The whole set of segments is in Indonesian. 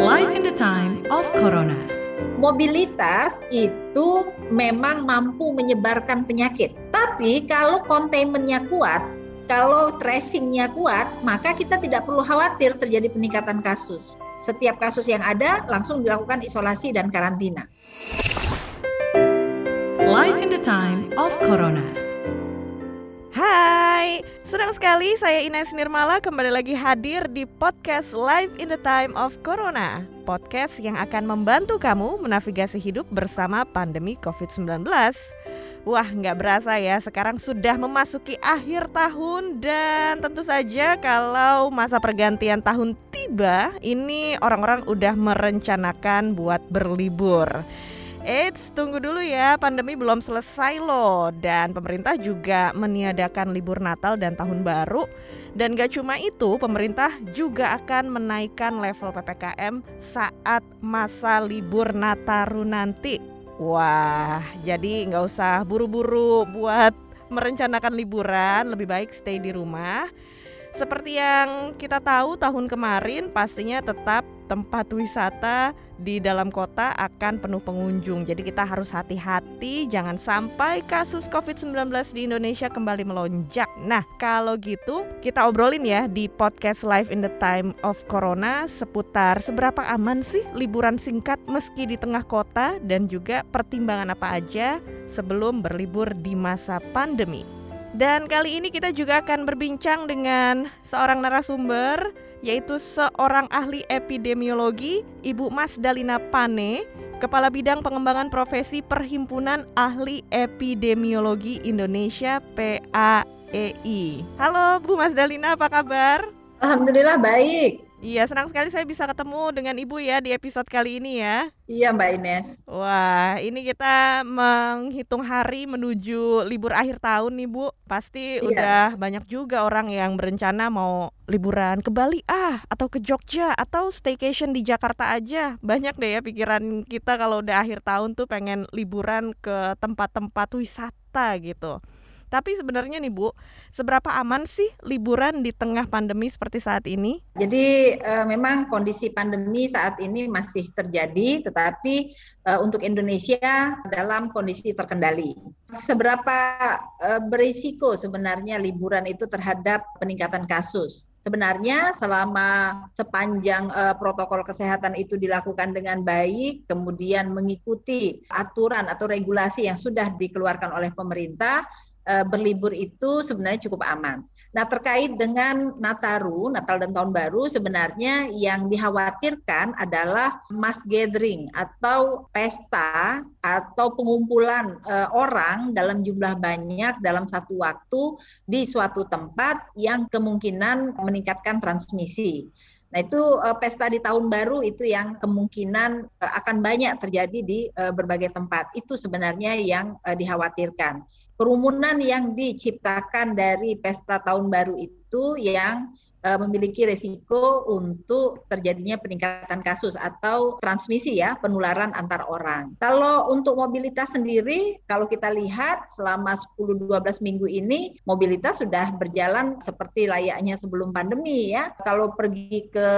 Life in the time of Corona. Mobilitas itu memang mampu menyebarkan penyakit. Tapi kalau containmentnya kuat, kalau tracingnya kuat, maka kita tidak perlu khawatir terjadi peningkatan kasus. Setiap kasus yang ada langsung dilakukan isolasi dan karantina. Life in the time of Corona. Hai, senang sekali saya Ines Nirmala kembali lagi hadir di podcast Live in the Time of Corona Podcast yang akan membantu kamu menavigasi hidup bersama pandemi COVID-19 Wah, nggak berasa ya, sekarang sudah memasuki akhir tahun dan tentu saja kalau masa pergantian tahun tiba, ini orang-orang udah merencanakan buat berlibur. Eits, tunggu dulu ya, pandemi belum selesai loh. Dan pemerintah juga meniadakan libur Natal dan Tahun Baru. Dan gak cuma itu, pemerintah juga akan menaikkan level PPKM saat masa libur Nataru nanti. Wah, jadi nggak usah buru-buru buat merencanakan liburan, lebih baik stay di rumah seperti yang kita tahu tahun kemarin pastinya tetap tempat wisata di dalam kota akan penuh pengunjung. Jadi kita harus hati-hati jangan sampai kasus COVID-19 di Indonesia kembali melonjak. Nah, kalau gitu kita obrolin ya di podcast Live in the Time of Corona seputar seberapa aman sih liburan singkat meski di tengah kota dan juga pertimbangan apa aja sebelum berlibur di masa pandemi. Dan kali ini kita juga akan berbincang dengan seorang narasumber yaitu seorang ahli epidemiologi, Ibu Mas Dalina Pane, Kepala Bidang Pengembangan Profesi Perhimpunan Ahli Epidemiologi Indonesia PAEI. Halo Bu Mas Dalina, apa kabar? Alhamdulillah baik. Iya, senang sekali saya bisa ketemu dengan Ibu ya di episode kali ini ya. Iya, Mbak Ines. Wah, ini kita menghitung hari menuju libur akhir tahun nih, Bu. Pasti iya. udah banyak juga orang yang berencana mau liburan ke Bali ah atau ke Jogja atau staycation di Jakarta aja. Banyak deh ya pikiran kita kalau udah akhir tahun tuh pengen liburan ke tempat-tempat wisata gitu. Tapi sebenarnya nih Bu, seberapa aman sih liburan di tengah pandemi seperti saat ini? Jadi e, memang kondisi pandemi saat ini masih terjadi, tetapi e, untuk Indonesia dalam kondisi terkendali. Seberapa e, berisiko sebenarnya liburan itu terhadap peningkatan kasus? Sebenarnya selama sepanjang uh, protokol kesehatan itu dilakukan dengan baik, kemudian mengikuti aturan atau regulasi yang sudah dikeluarkan oleh pemerintah, uh, berlibur itu sebenarnya cukup aman. Nah, terkait dengan Nataru, Natal dan Tahun Baru, sebenarnya yang dikhawatirkan adalah mass gathering atau pesta atau pengumpulan uh, orang dalam jumlah banyak dalam satu waktu di suatu tempat yang kemungkinan meningkatkan transmisi. Nah, itu uh, pesta di tahun baru itu yang kemungkinan akan banyak terjadi di berbagai tempat. Itu sebenarnya yang dikhawatirkan kerumunan yang diciptakan dari pesta tahun baru itu yang memiliki resiko untuk terjadinya peningkatan kasus atau transmisi ya penularan antar orang. Kalau untuk mobilitas sendiri kalau kita lihat selama 10-12 minggu ini mobilitas sudah berjalan seperti layaknya sebelum pandemi ya. Kalau pergi ke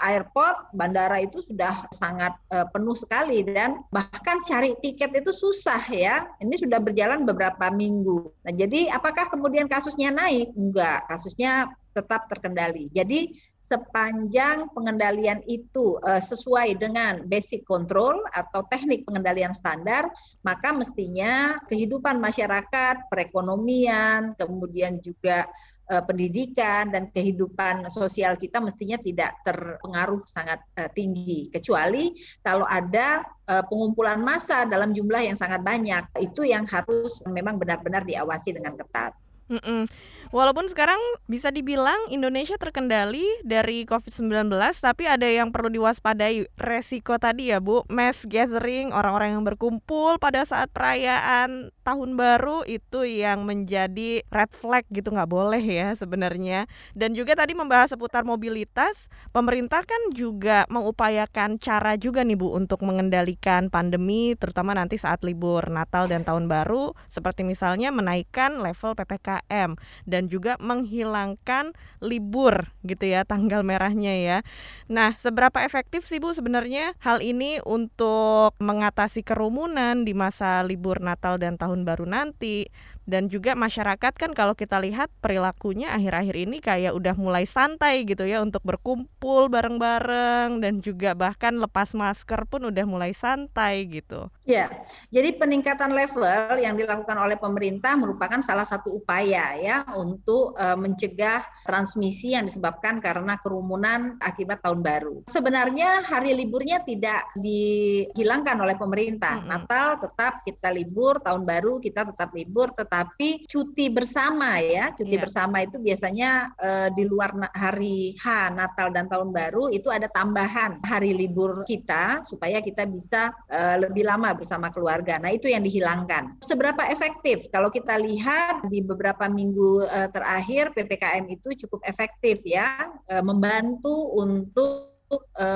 airport, bandara itu sudah sangat uh, penuh sekali dan bahkan cari tiket itu susah ya. Ini sudah berjalan beberapa minggu. Nah, jadi apakah kemudian kasusnya naik? Enggak, kasusnya tetap terkendali. Jadi sepanjang pengendalian itu uh, sesuai dengan basic control atau teknik pengendalian standar, maka mestinya kehidupan masyarakat, perekonomian, kemudian juga uh, pendidikan dan kehidupan sosial kita mestinya tidak terpengaruh sangat uh, tinggi kecuali kalau ada uh, pengumpulan massa dalam jumlah yang sangat banyak itu yang harus memang benar-benar diawasi dengan ketat. Mm -mm. Walaupun sekarang bisa dibilang Indonesia terkendali dari COVID-19, tapi ada yang perlu diwaspadai resiko tadi ya Bu, mass gathering, orang-orang yang berkumpul pada saat perayaan tahun baru itu yang menjadi red flag gitu nggak boleh ya sebenarnya. Dan juga tadi membahas seputar mobilitas, pemerintah kan juga mengupayakan cara juga nih Bu untuk mengendalikan pandemi, terutama nanti saat libur Natal dan Tahun Baru, seperti misalnya menaikkan level PPKM dan juga menghilangkan libur gitu ya tanggal merahnya ya. Nah, seberapa efektif sih Bu sebenarnya hal ini untuk mengatasi kerumunan di masa libur Natal dan Tahun Baru nanti? Dan juga masyarakat kan kalau kita lihat perilakunya akhir-akhir ini kayak udah mulai santai gitu ya untuk berkumpul bareng-bareng dan juga bahkan lepas masker pun udah mulai santai gitu. Ya, jadi peningkatan level yang dilakukan oleh pemerintah merupakan salah satu upaya ya untuk uh, mencegah transmisi yang disebabkan karena kerumunan akibat tahun baru. Sebenarnya hari liburnya tidak dihilangkan oleh pemerintah. Mm -hmm. Natal tetap kita libur, tahun baru kita tetap libur, tetap tapi cuti bersama ya. Cuti yeah. bersama itu biasanya uh, di luar hari H Natal dan Tahun Baru itu ada tambahan hari libur kita supaya kita bisa uh, lebih lama bersama keluarga. Nah, itu yang dihilangkan. Seberapa efektif? Kalau kita lihat di beberapa minggu uh, terakhir PPKM itu cukup efektif ya, uh, membantu untuk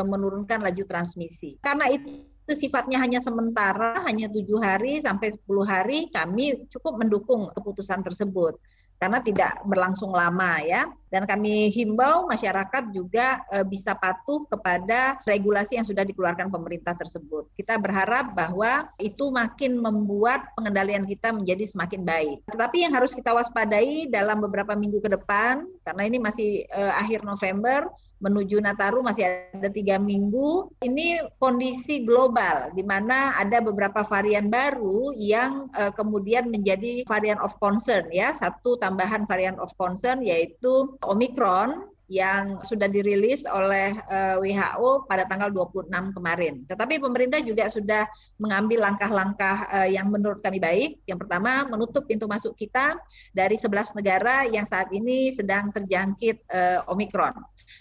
menurunkan laju transmisi. Karena itu itu sifatnya hanya sementara, hanya tujuh hari sampai 10 hari, kami cukup mendukung keputusan tersebut karena tidak berlangsung lama ya. Dan kami himbau masyarakat juga e, bisa patuh kepada regulasi yang sudah dikeluarkan pemerintah tersebut. Kita berharap bahwa itu makin membuat pengendalian kita menjadi semakin baik. Tetapi yang harus kita waspadai dalam beberapa minggu ke depan, karena ini masih e, akhir November, menuju Nataru masih ada tiga minggu. Ini kondisi global di mana ada beberapa varian baru yang uh, kemudian menjadi varian of concern ya. Satu tambahan varian of concern yaitu Omicron yang sudah dirilis oleh eh, WHO pada tanggal 26 kemarin. Tetapi pemerintah juga sudah mengambil langkah-langkah uh, yang menurut kami baik. Yang pertama, menutup pintu masuk kita dari 11 negara yang saat ini sedang terjangkit uh, Omikron.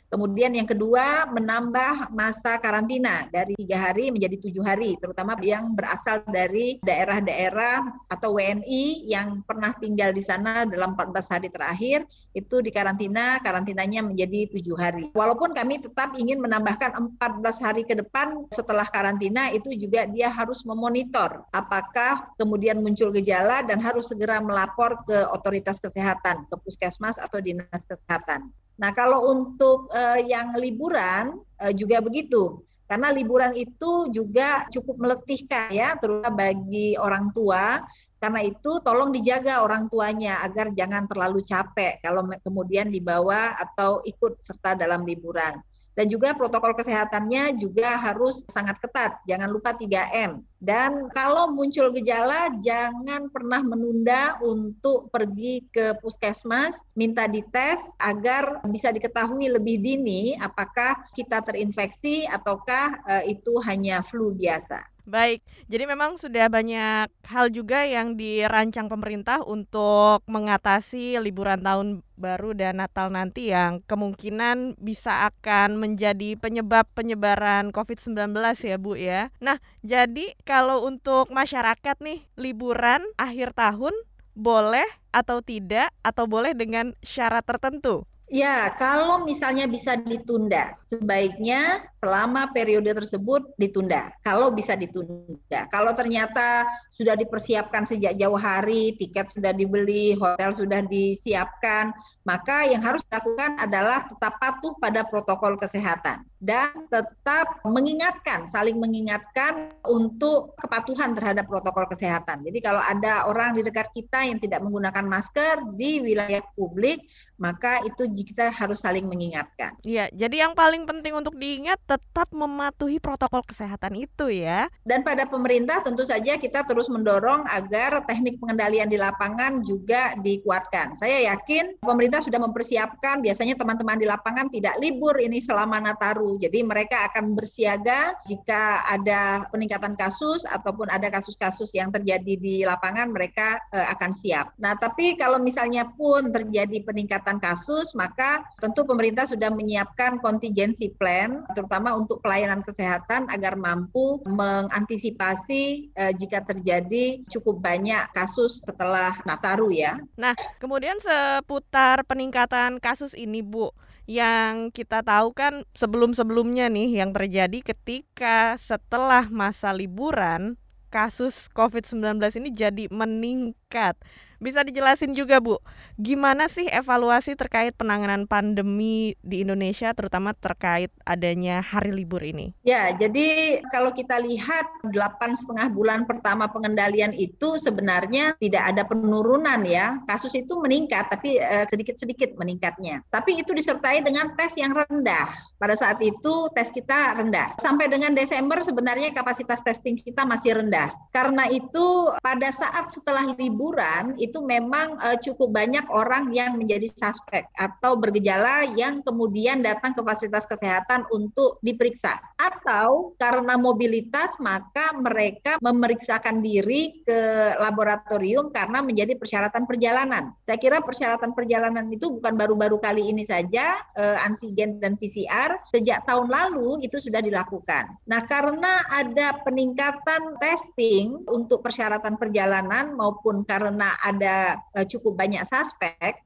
Kemudian yang kedua menambah masa karantina dari tiga hari menjadi tujuh hari, terutama yang berasal dari daerah-daerah atau WNI yang pernah tinggal di sana dalam 14 hari terakhir itu dikarantina, karantinanya menjadi tujuh hari. Walaupun kami tetap ingin menambahkan 14 hari ke depan setelah karantina itu juga dia harus memonitor apakah kemudian muncul gejala dan harus segera melapor ke otoritas kesehatan, ke puskesmas atau dinas kesehatan. Nah, kalau untuk uh, yang liburan uh, juga begitu. Karena liburan itu juga cukup meletihkan ya, terutama bagi orang tua. Karena itu tolong dijaga orang tuanya agar jangan terlalu capek kalau kemudian dibawa atau ikut serta dalam liburan. Dan juga protokol kesehatannya juga harus sangat ketat. Jangan lupa 3M. Dan kalau muncul gejala, jangan pernah menunda untuk pergi ke puskesmas, minta dites agar bisa diketahui lebih dini apakah kita terinfeksi ataukah uh, itu hanya flu biasa. Baik, jadi memang sudah banyak hal juga yang dirancang pemerintah untuk mengatasi liburan tahun baru dan Natal nanti yang kemungkinan bisa akan menjadi penyebab penyebaran COVID-19 ya Bu ya. Nah, jadi kalau untuk masyarakat nih liburan akhir tahun boleh atau tidak atau boleh dengan syarat tertentu? Ya, kalau misalnya bisa ditunda, sebaiknya selama periode tersebut ditunda. Kalau bisa ditunda. Kalau ternyata sudah dipersiapkan sejak jauh hari, tiket sudah dibeli, hotel sudah disiapkan, maka yang harus dilakukan adalah tetap patuh pada protokol kesehatan dan tetap mengingatkan, saling mengingatkan untuk kepatuhan terhadap protokol kesehatan. Jadi kalau ada orang di dekat kita yang tidak menggunakan masker di wilayah publik, maka itu kita harus saling mengingatkan. Iya, jadi yang paling penting untuk diingat tetap mematuhi protokol kesehatan itu ya. Dan pada pemerintah tentu saja kita terus mendorong agar teknik pengendalian di lapangan juga dikuatkan. Saya yakin pemerintah sudah mempersiapkan biasanya teman-teman di lapangan tidak libur ini selama Nataru. Jadi mereka akan bersiaga jika ada peningkatan kasus ataupun ada kasus-kasus yang terjadi di lapangan mereka uh, akan siap. Nah, tapi kalau misalnya pun terjadi peningkatan kasus, maka tentu pemerintah sudah menyiapkan contingency plan, terutama untuk pelayanan kesehatan agar mampu mengantisipasi eh, jika terjadi cukup banyak kasus setelah Nataru ya. Nah, kemudian seputar peningkatan kasus ini, Bu yang kita tahu kan sebelum-sebelumnya nih yang terjadi ketika setelah masa liburan kasus COVID-19 ini jadi meningkat. Bisa dijelasin juga Bu, gimana sih evaluasi terkait penanganan pandemi di Indonesia terutama terkait adanya hari libur ini? Ya, jadi kalau kita lihat delapan setengah bulan pertama pengendalian itu sebenarnya tidak ada penurunan ya. Kasus itu meningkat tapi eh, sedikit-sedikit meningkatnya. Tapi itu disertai dengan tes yang rendah. Pada saat itu tes kita rendah. Sampai dengan Desember sebenarnya kapasitas testing kita masih rendah. Karena itu pada saat setelah liburan itu memang uh, cukup banyak orang yang menjadi suspek atau bergejala yang kemudian datang ke fasilitas kesehatan untuk diperiksa. Atau karena mobilitas maka mereka memeriksakan diri ke laboratorium karena menjadi persyaratan perjalanan. Saya kira persyaratan perjalanan itu bukan baru-baru kali ini saja uh, antigen dan PCR sejak tahun lalu itu sudah dilakukan. Nah, karena ada peningkatan testing untuk persyaratan perjalanan maupun karena ada uh, cukup banyak suspek,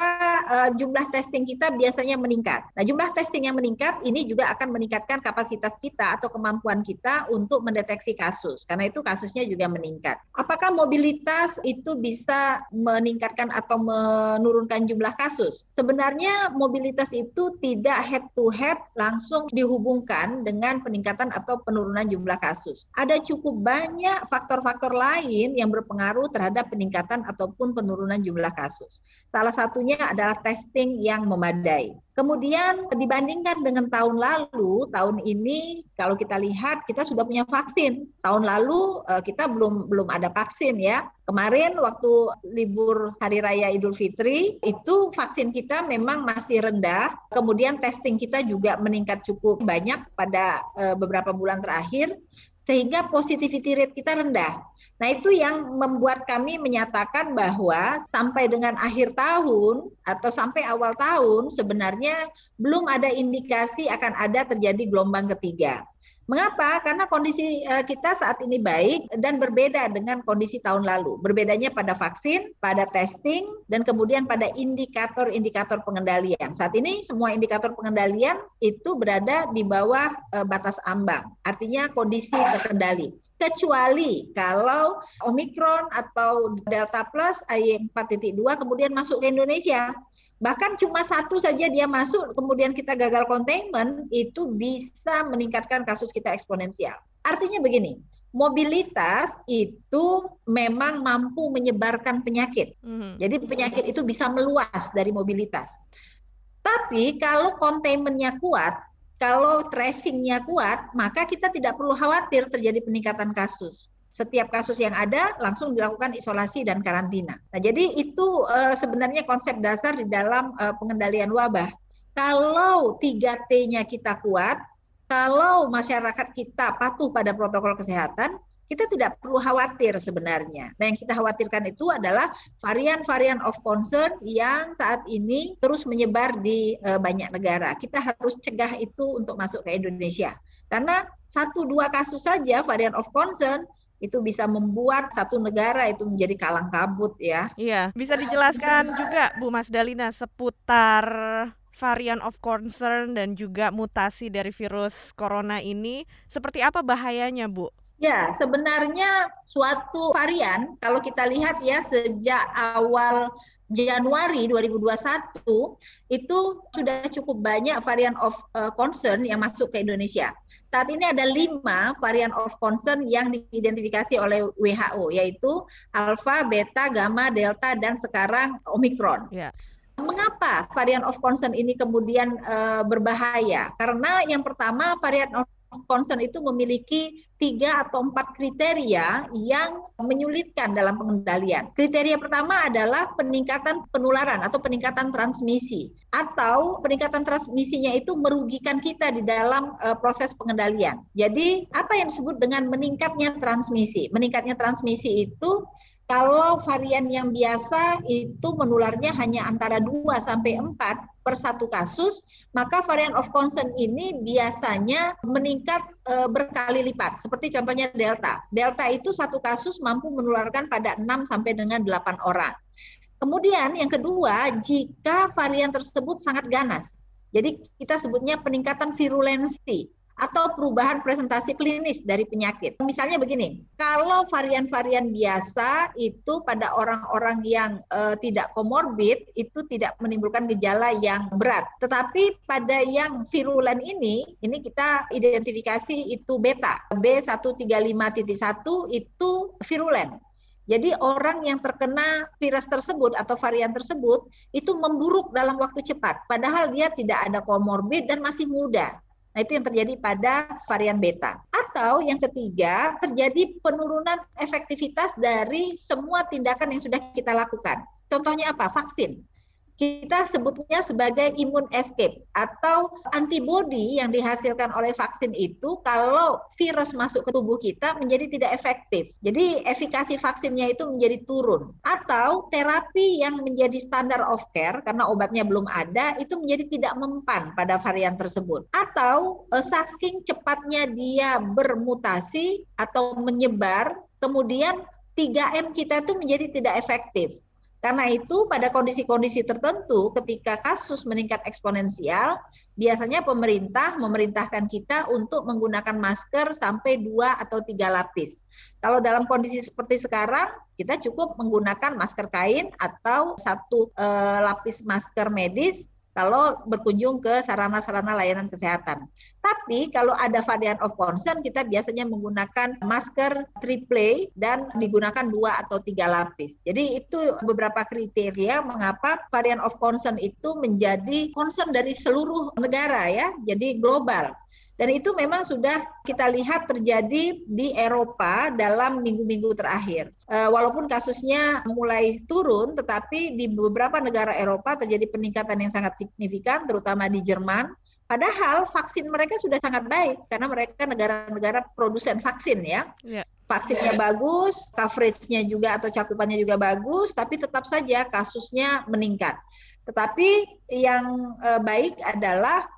uh, jumlah testing kita biasanya meningkat. Nah, jumlah testing yang meningkat ini juga akan meningkatkan kapasitas kita atau kemampuan kita untuk mendeteksi kasus. Karena itu kasusnya juga meningkat. Apakah mobilitas itu bisa meningkatkan atau menurunkan jumlah kasus? Sebenarnya mobilitas itu tidak head to head langsung dihubungkan dengan peningkatan atau penurunan jumlah kasus. Ada cukup banyak faktor-faktor lain yang berpengaruh terhadap peningkatan ataupun penurunan jumlah kasus. Salah satunya adalah testing yang memadai. Kemudian dibandingkan dengan tahun lalu, tahun ini kalau kita lihat kita sudah punya vaksin. Tahun lalu eh, kita belum belum ada vaksin ya. Kemarin waktu libur Hari Raya Idul Fitri itu vaksin kita memang masih rendah. Kemudian testing kita juga meningkat cukup banyak pada eh, beberapa bulan terakhir sehingga positivity rate kita rendah. Nah, itu yang membuat kami menyatakan bahwa sampai dengan akhir tahun atau sampai awal tahun sebenarnya belum ada indikasi akan ada terjadi gelombang ketiga. Mengapa? Karena kondisi eh, kita saat ini baik dan berbeda dengan kondisi tahun lalu. Berbedanya pada vaksin, pada testing, dan kemudian pada indikator-indikator pengendalian. Saat ini semua indikator pengendalian itu berada di bawah eh, batas ambang. Artinya kondisi terkendali kecuali kalau Omikron atau Delta Plus IE4.2 kemudian masuk ke Indonesia. Bahkan cuma satu saja dia masuk, kemudian kita gagal containment, itu bisa meningkatkan kasus kita eksponensial. Artinya begini, mobilitas itu memang mampu menyebarkan penyakit. Mm-hmm. Jadi penyakit itu bisa meluas dari mobilitas. Tapi kalau containmentnya kuat, kalau tracingnya kuat, maka kita tidak perlu khawatir terjadi peningkatan kasus setiap kasus yang ada langsung dilakukan isolasi dan karantina. Nah, jadi itu uh, sebenarnya konsep dasar di dalam uh, pengendalian wabah. Kalau 3T-nya kita kuat, kalau masyarakat kita patuh pada protokol kesehatan, kita tidak perlu khawatir sebenarnya. Nah, yang kita khawatirkan itu adalah varian-varian of concern yang saat ini terus menyebar di uh, banyak negara. Kita harus cegah itu untuk masuk ke Indonesia. Karena satu dua kasus saja varian of concern itu bisa membuat satu negara itu menjadi kalang kabut ya. Iya, bisa dijelaskan juga Bu Mas Dalina seputar varian of concern dan juga mutasi dari virus corona ini seperti apa bahayanya Bu? Ya, sebenarnya suatu varian kalau kita lihat ya sejak awal Januari 2021 itu sudah cukup banyak varian of uh, concern yang masuk ke Indonesia. Saat ini ada lima varian of concern yang diidentifikasi oleh WHO, yaitu alpha, beta, gamma, delta, dan sekarang omikron. Yeah. Mengapa varian of concern ini kemudian uh, berbahaya? Karena yang pertama varian of concern itu memiliki tiga atau empat kriteria yang menyulitkan dalam pengendalian. Kriteria pertama adalah peningkatan penularan atau peningkatan transmisi atau peningkatan transmisinya itu merugikan kita di dalam uh, proses pengendalian. Jadi apa yang disebut dengan meningkatnya transmisi? Meningkatnya transmisi itu kalau varian yang biasa itu menularnya hanya antara 2 sampai 4 per satu kasus, maka varian of concern ini biasanya meningkat e, berkali lipat. Seperti contohnya Delta. Delta itu satu kasus mampu menularkan pada 6 sampai dengan 8 orang. Kemudian yang kedua, jika varian tersebut sangat ganas. Jadi kita sebutnya peningkatan virulensi atau perubahan presentasi klinis dari penyakit. Misalnya begini, kalau varian-varian biasa itu pada orang-orang yang uh, tidak komorbid itu tidak menimbulkan gejala yang berat. Tetapi pada yang virulen ini, ini kita identifikasi itu beta, B135.1 itu virulen. Jadi orang yang terkena virus tersebut atau varian tersebut itu memburuk dalam waktu cepat, padahal dia tidak ada komorbid dan masih muda. Nah, itu yang terjadi pada varian beta. Atau yang ketiga, terjadi penurunan efektivitas dari semua tindakan yang sudah kita lakukan. Contohnya apa? Vaksin kita sebutnya sebagai imun escape atau antibodi yang dihasilkan oleh vaksin itu kalau virus masuk ke tubuh kita menjadi tidak efektif. Jadi efikasi vaksinnya itu menjadi turun atau terapi yang menjadi standar of care karena obatnya belum ada itu menjadi tidak mempan pada varian tersebut atau eh, saking cepatnya dia bermutasi atau menyebar kemudian 3M kita itu menjadi tidak efektif. Karena itu pada kondisi-kondisi tertentu ketika kasus meningkat eksponensial, biasanya pemerintah memerintahkan kita untuk menggunakan masker sampai dua atau tiga lapis. Kalau dalam kondisi seperti sekarang, kita cukup menggunakan masker kain atau satu eh, lapis masker medis kalau berkunjung ke sarana-sarana layanan kesehatan. Tapi kalau ada varian of concern, kita biasanya menggunakan masker triple dan digunakan dua atau tiga lapis. Jadi itu beberapa kriteria mengapa varian of concern itu menjadi concern dari seluruh negara ya, jadi global. Dan itu memang sudah kita lihat terjadi di Eropa dalam minggu-minggu terakhir. Eh, walaupun kasusnya mulai turun, tetapi di beberapa negara Eropa terjadi peningkatan yang sangat signifikan, terutama di Jerman. Padahal vaksin mereka sudah sangat baik karena mereka negara-negara produsen vaksin ya. Yeah vaksinnya bagus, coveragenya juga atau cakupannya juga bagus, tapi tetap saja kasusnya meningkat. Tetapi yang eh, baik adalah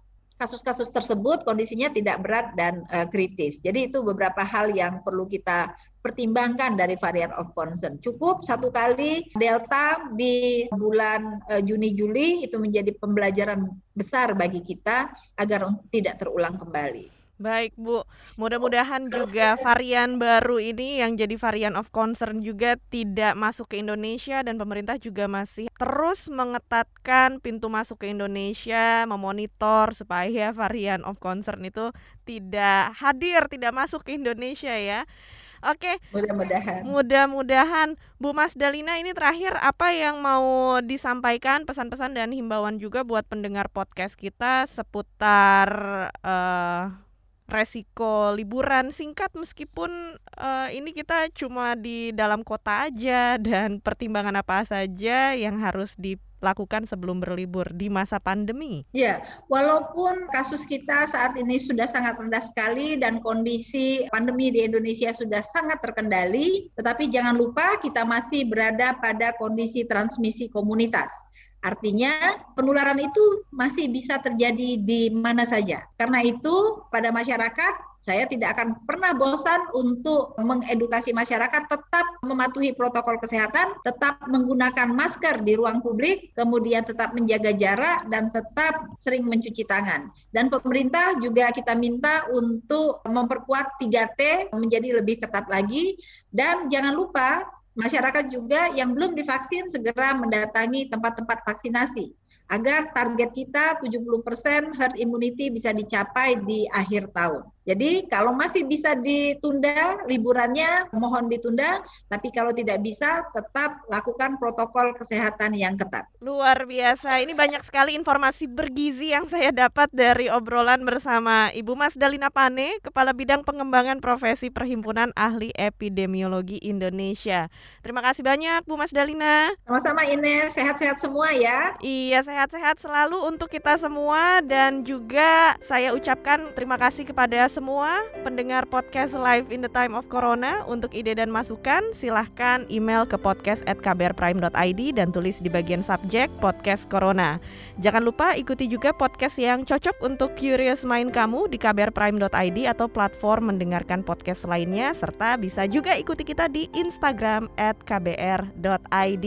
kasus-kasus tersebut kondisinya tidak berat dan uh, kritis. Jadi itu beberapa hal yang perlu kita pertimbangkan dari varian of concern. Cukup satu kali delta di bulan uh, Juni Juli itu menjadi pembelajaran besar bagi kita agar tidak terulang kembali. Baik Bu, mudah-mudahan juga varian baru ini yang jadi varian of concern juga tidak masuk ke Indonesia dan pemerintah juga masih terus mengetatkan pintu masuk ke Indonesia, memonitor supaya varian of concern itu tidak hadir, tidak masuk ke Indonesia ya. Oke. Mudah-mudahan. Mudah-mudahan Bu Mas Dalina ini terakhir apa yang mau disampaikan pesan-pesan dan himbauan juga buat pendengar podcast kita seputar uh, resiko liburan singkat meskipun uh, ini kita cuma di dalam kota aja dan pertimbangan apa saja yang harus dilakukan sebelum berlibur di masa pandemi. Ya, walaupun kasus kita saat ini sudah sangat rendah sekali dan kondisi pandemi di Indonesia sudah sangat terkendali, tetapi jangan lupa kita masih berada pada kondisi transmisi komunitas. Artinya penularan itu masih bisa terjadi di mana saja. Karena itu pada masyarakat saya tidak akan pernah bosan untuk mengedukasi masyarakat tetap mematuhi protokol kesehatan, tetap menggunakan masker di ruang publik, kemudian tetap menjaga jarak dan tetap sering mencuci tangan. Dan pemerintah juga kita minta untuk memperkuat 3T menjadi lebih ketat lagi dan jangan lupa masyarakat juga yang belum divaksin segera mendatangi tempat-tempat vaksinasi agar target kita 70% herd immunity bisa dicapai di akhir tahun. Jadi kalau masih bisa ditunda liburannya mohon ditunda, tapi kalau tidak bisa tetap lakukan protokol kesehatan yang ketat. Luar biasa. Ini banyak sekali informasi bergizi yang saya dapat dari obrolan bersama Ibu Mas Dalina Pane, Kepala Bidang Pengembangan Profesi Perhimpunan Ahli Epidemiologi Indonesia. Terima kasih banyak Bu Mas Dalina. Sama-sama Ines, sehat-sehat semua ya. Iya, sehat-sehat selalu untuk kita semua dan juga saya ucapkan terima kasih kepada semua pendengar podcast Live in the Time of Corona. Untuk ide dan masukan silahkan email ke podcast at kbrprime.id Dan tulis di bagian subjek podcast Corona. Jangan lupa ikuti juga podcast yang cocok untuk curious mind kamu di kbrprime.id Atau platform mendengarkan podcast lainnya Serta bisa juga ikuti kita di Instagram kbr.id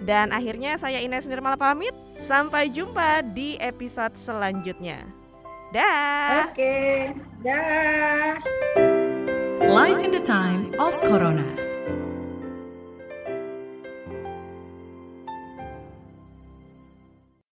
Dan akhirnya saya Ines Nirmala pamit. Sampai jumpa di episode selanjutnya. Dah. Oke, dah. Life in the time of Corona.